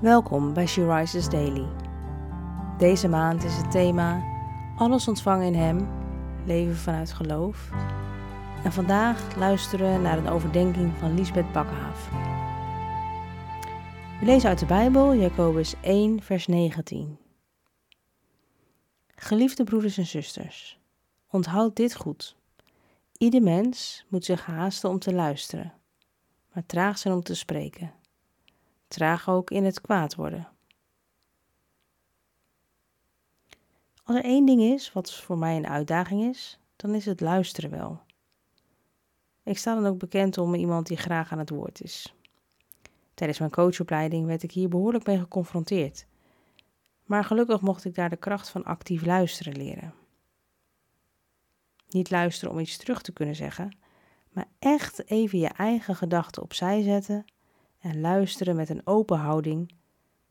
Welkom bij She Rises Daily. Deze maand is het thema Alles ontvangen in Hem, leven vanuit geloof. En vandaag luisteren we naar een overdenking van Lisbeth Bakhaaf. We lezen uit de Bijbel Jacobus 1, vers 19. Geliefde broeders en zusters, onthoud dit goed. Ieder mens moet zich haasten om te luisteren, maar traag zijn om te spreken traag ook in het kwaad worden. Als er één ding is wat voor mij een uitdaging is, dan is het luisteren wel. Ik sta dan ook bekend om iemand die graag aan het woord is. Tijdens mijn coachopleiding werd ik hier behoorlijk mee geconfronteerd. Maar gelukkig mocht ik daar de kracht van actief luisteren leren. Niet luisteren om iets terug te kunnen zeggen, maar echt even je eigen gedachten opzij zetten en luisteren met een open houding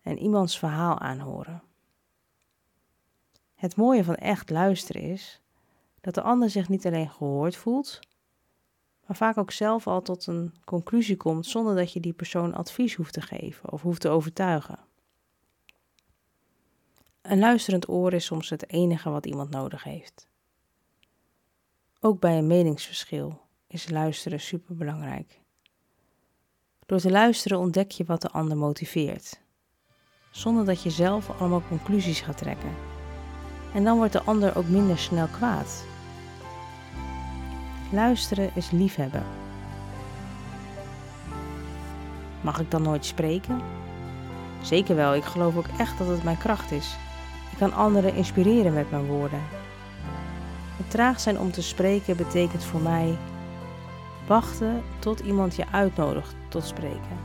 en iemands verhaal aanhoren. Het mooie van echt luisteren is dat de ander zich niet alleen gehoord voelt, maar vaak ook zelf al tot een conclusie komt zonder dat je die persoon advies hoeft te geven of hoeft te overtuigen. Een luisterend oor is soms het enige wat iemand nodig heeft. Ook bij een meningsverschil is luisteren superbelangrijk. Door te luisteren ontdek je wat de ander motiveert, zonder dat je zelf allemaal conclusies gaat trekken. En dan wordt de ander ook minder snel kwaad. Luisteren is liefhebben. Mag ik dan nooit spreken? Zeker wel, ik geloof ook echt dat het mijn kracht is. Ik kan anderen inspireren met mijn woorden. Het traag zijn om te spreken betekent voor mij wachten tot iemand je uitnodigt tot spreken.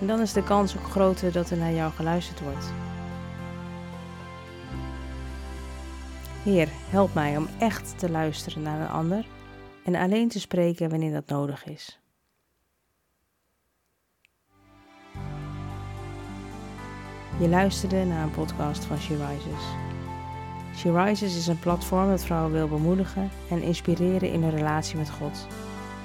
En dan is de kans ook groter dat er naar jou geluisterd wordt. Heer, help mij om echt te luisteren naar een ander en alleen te spreken wanneer dat nodig is. Je luisterde naar een podcast van She Rises. She Rises is een platform dat vrouwen wil bemoedigen en inspireren in hun relatie met God.